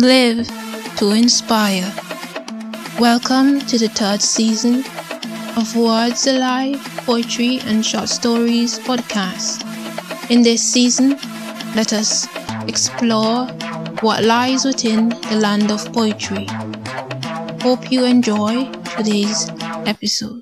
Live to inspire. Welcome to the third season of Words Alive Poetry and Short Stories podcast. In this season, let us explore what lies within the land of poetry. Hope you enjoy today's episode.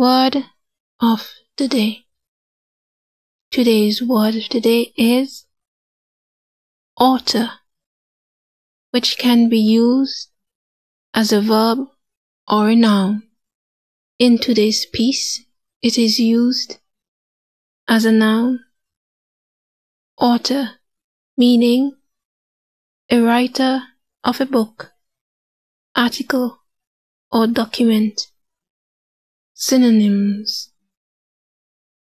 Word of the day. Today's word of the day is alter, which can be used as a verb or a noun. In today's piece, it is used as a noun. Author, meaning a writer of a book, article, or document. Synonyms.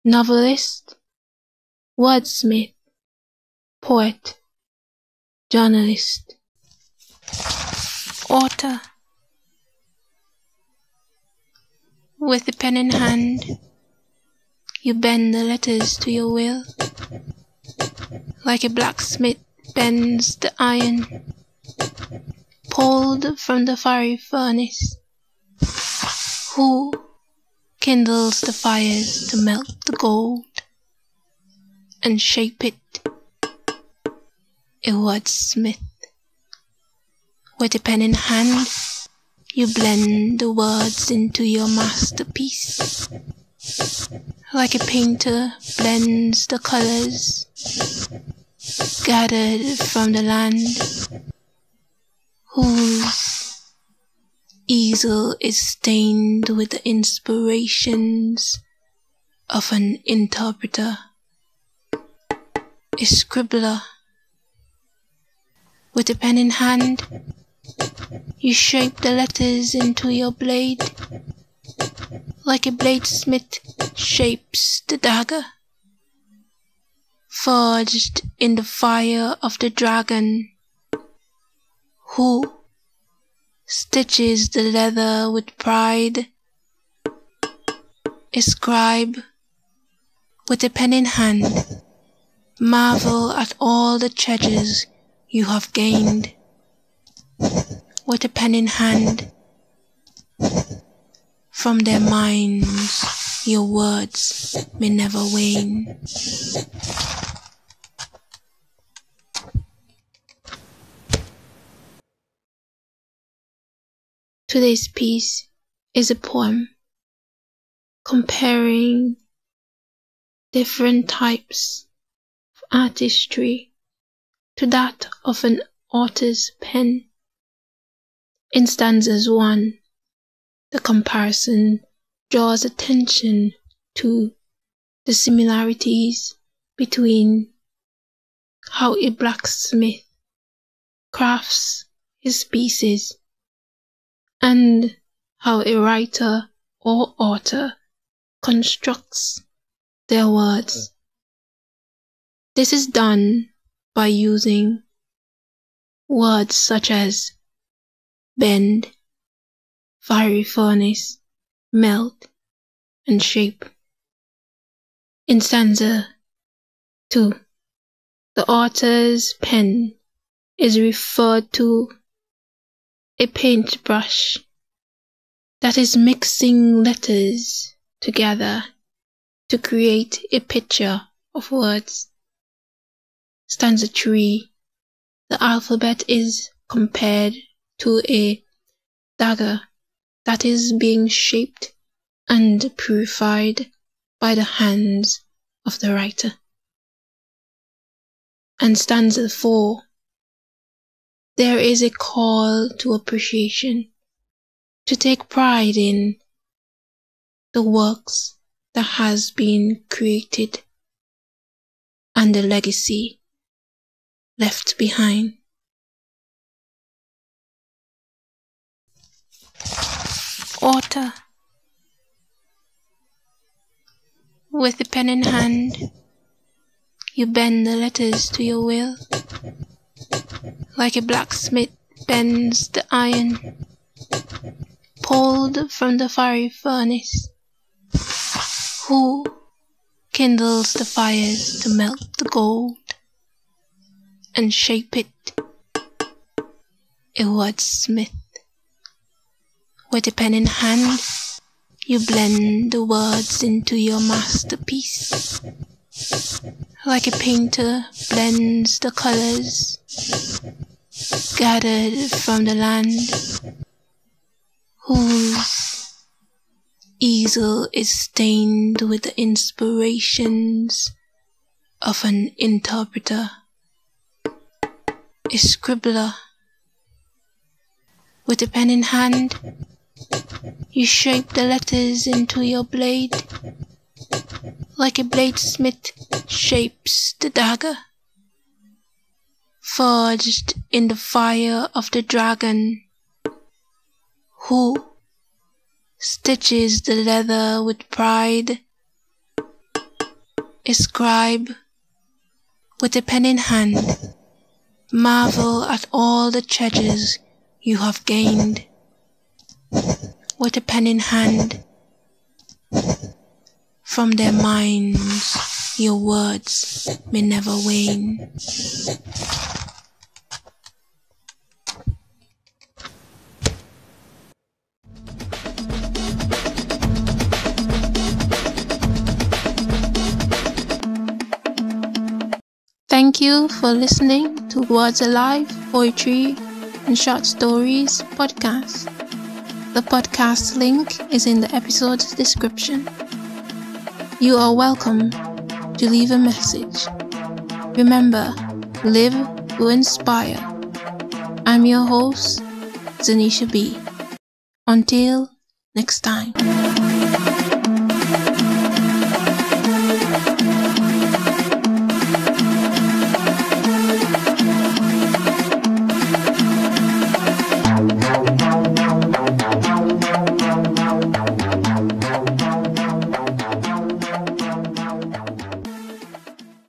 Novelist, wordsmith, poet, journalist, author. With the pen in hand, you bend the letters to your will, like a blacksmith bends the iron, pulled from the fiery furnace. Who kindles the fires to melt the gold and shape it. A wordsmith. With a pen in hand, you blend the words into your masterpiece. Like a painter blends the colors gathered from the land whose easel is stained with the inspirations of an interpreter, a scribbler. With a pen in hand, you shape the letters into your blade, like a bladesmith shapes the dagger, forged in the fire of the dragon, who stitches the leather with pride. A scribe, with a pen in hand, marvel at all the treasures you have gained. With a pen in hand, from their minds your words may never wane. Today's piece is a poem comparing different types of artistry to that of an author's pen. In stanzas 1, the comparison draws attention to the similarities between how a blacksmith crafts his pieces and how a writer or author constructs their words. This is done by using words such as bend, fiery furnace, melt, and shape. In stanza 2, the author's pen is referred to a paintbrush that is mixing letters together to create a picture of words. Stanza 3. The alphabet is compared to a dagger that is being shaped and purified by the hands of the writer. And stanza 4 there is a call to appreciation, to take pride in the works that has been created and the legacy left behind. Author With the pen in hand, you bend the letters to your will, like a blacksmith bends the iron, pulled from the fiery furnace. Who kindles the fires to melt the gold and shape it? A wordsmith. With a pen in hand, you blend the words into your masterpiece. Like a painter blends the colors gathered from the land whose easel is stained with the inspirations of an interpreter, a scribbler. With a pen in hand, you shape the letters into your blade, like a bladesmith shapes the dagger, forged in the fire of the dragon, who stitches the leather with pride. A scribe, with a pen in hand, marvel at all the treasures you have gained with a pen in hand. From their minds, your words may never wane. Thank you for listening to Words Alive Poetry and Short Stories podcast. The podcast link is in the episode description. You are welcome to leave a message. Remember, live to inspire. I'm your host, Zanisha B. Until next time.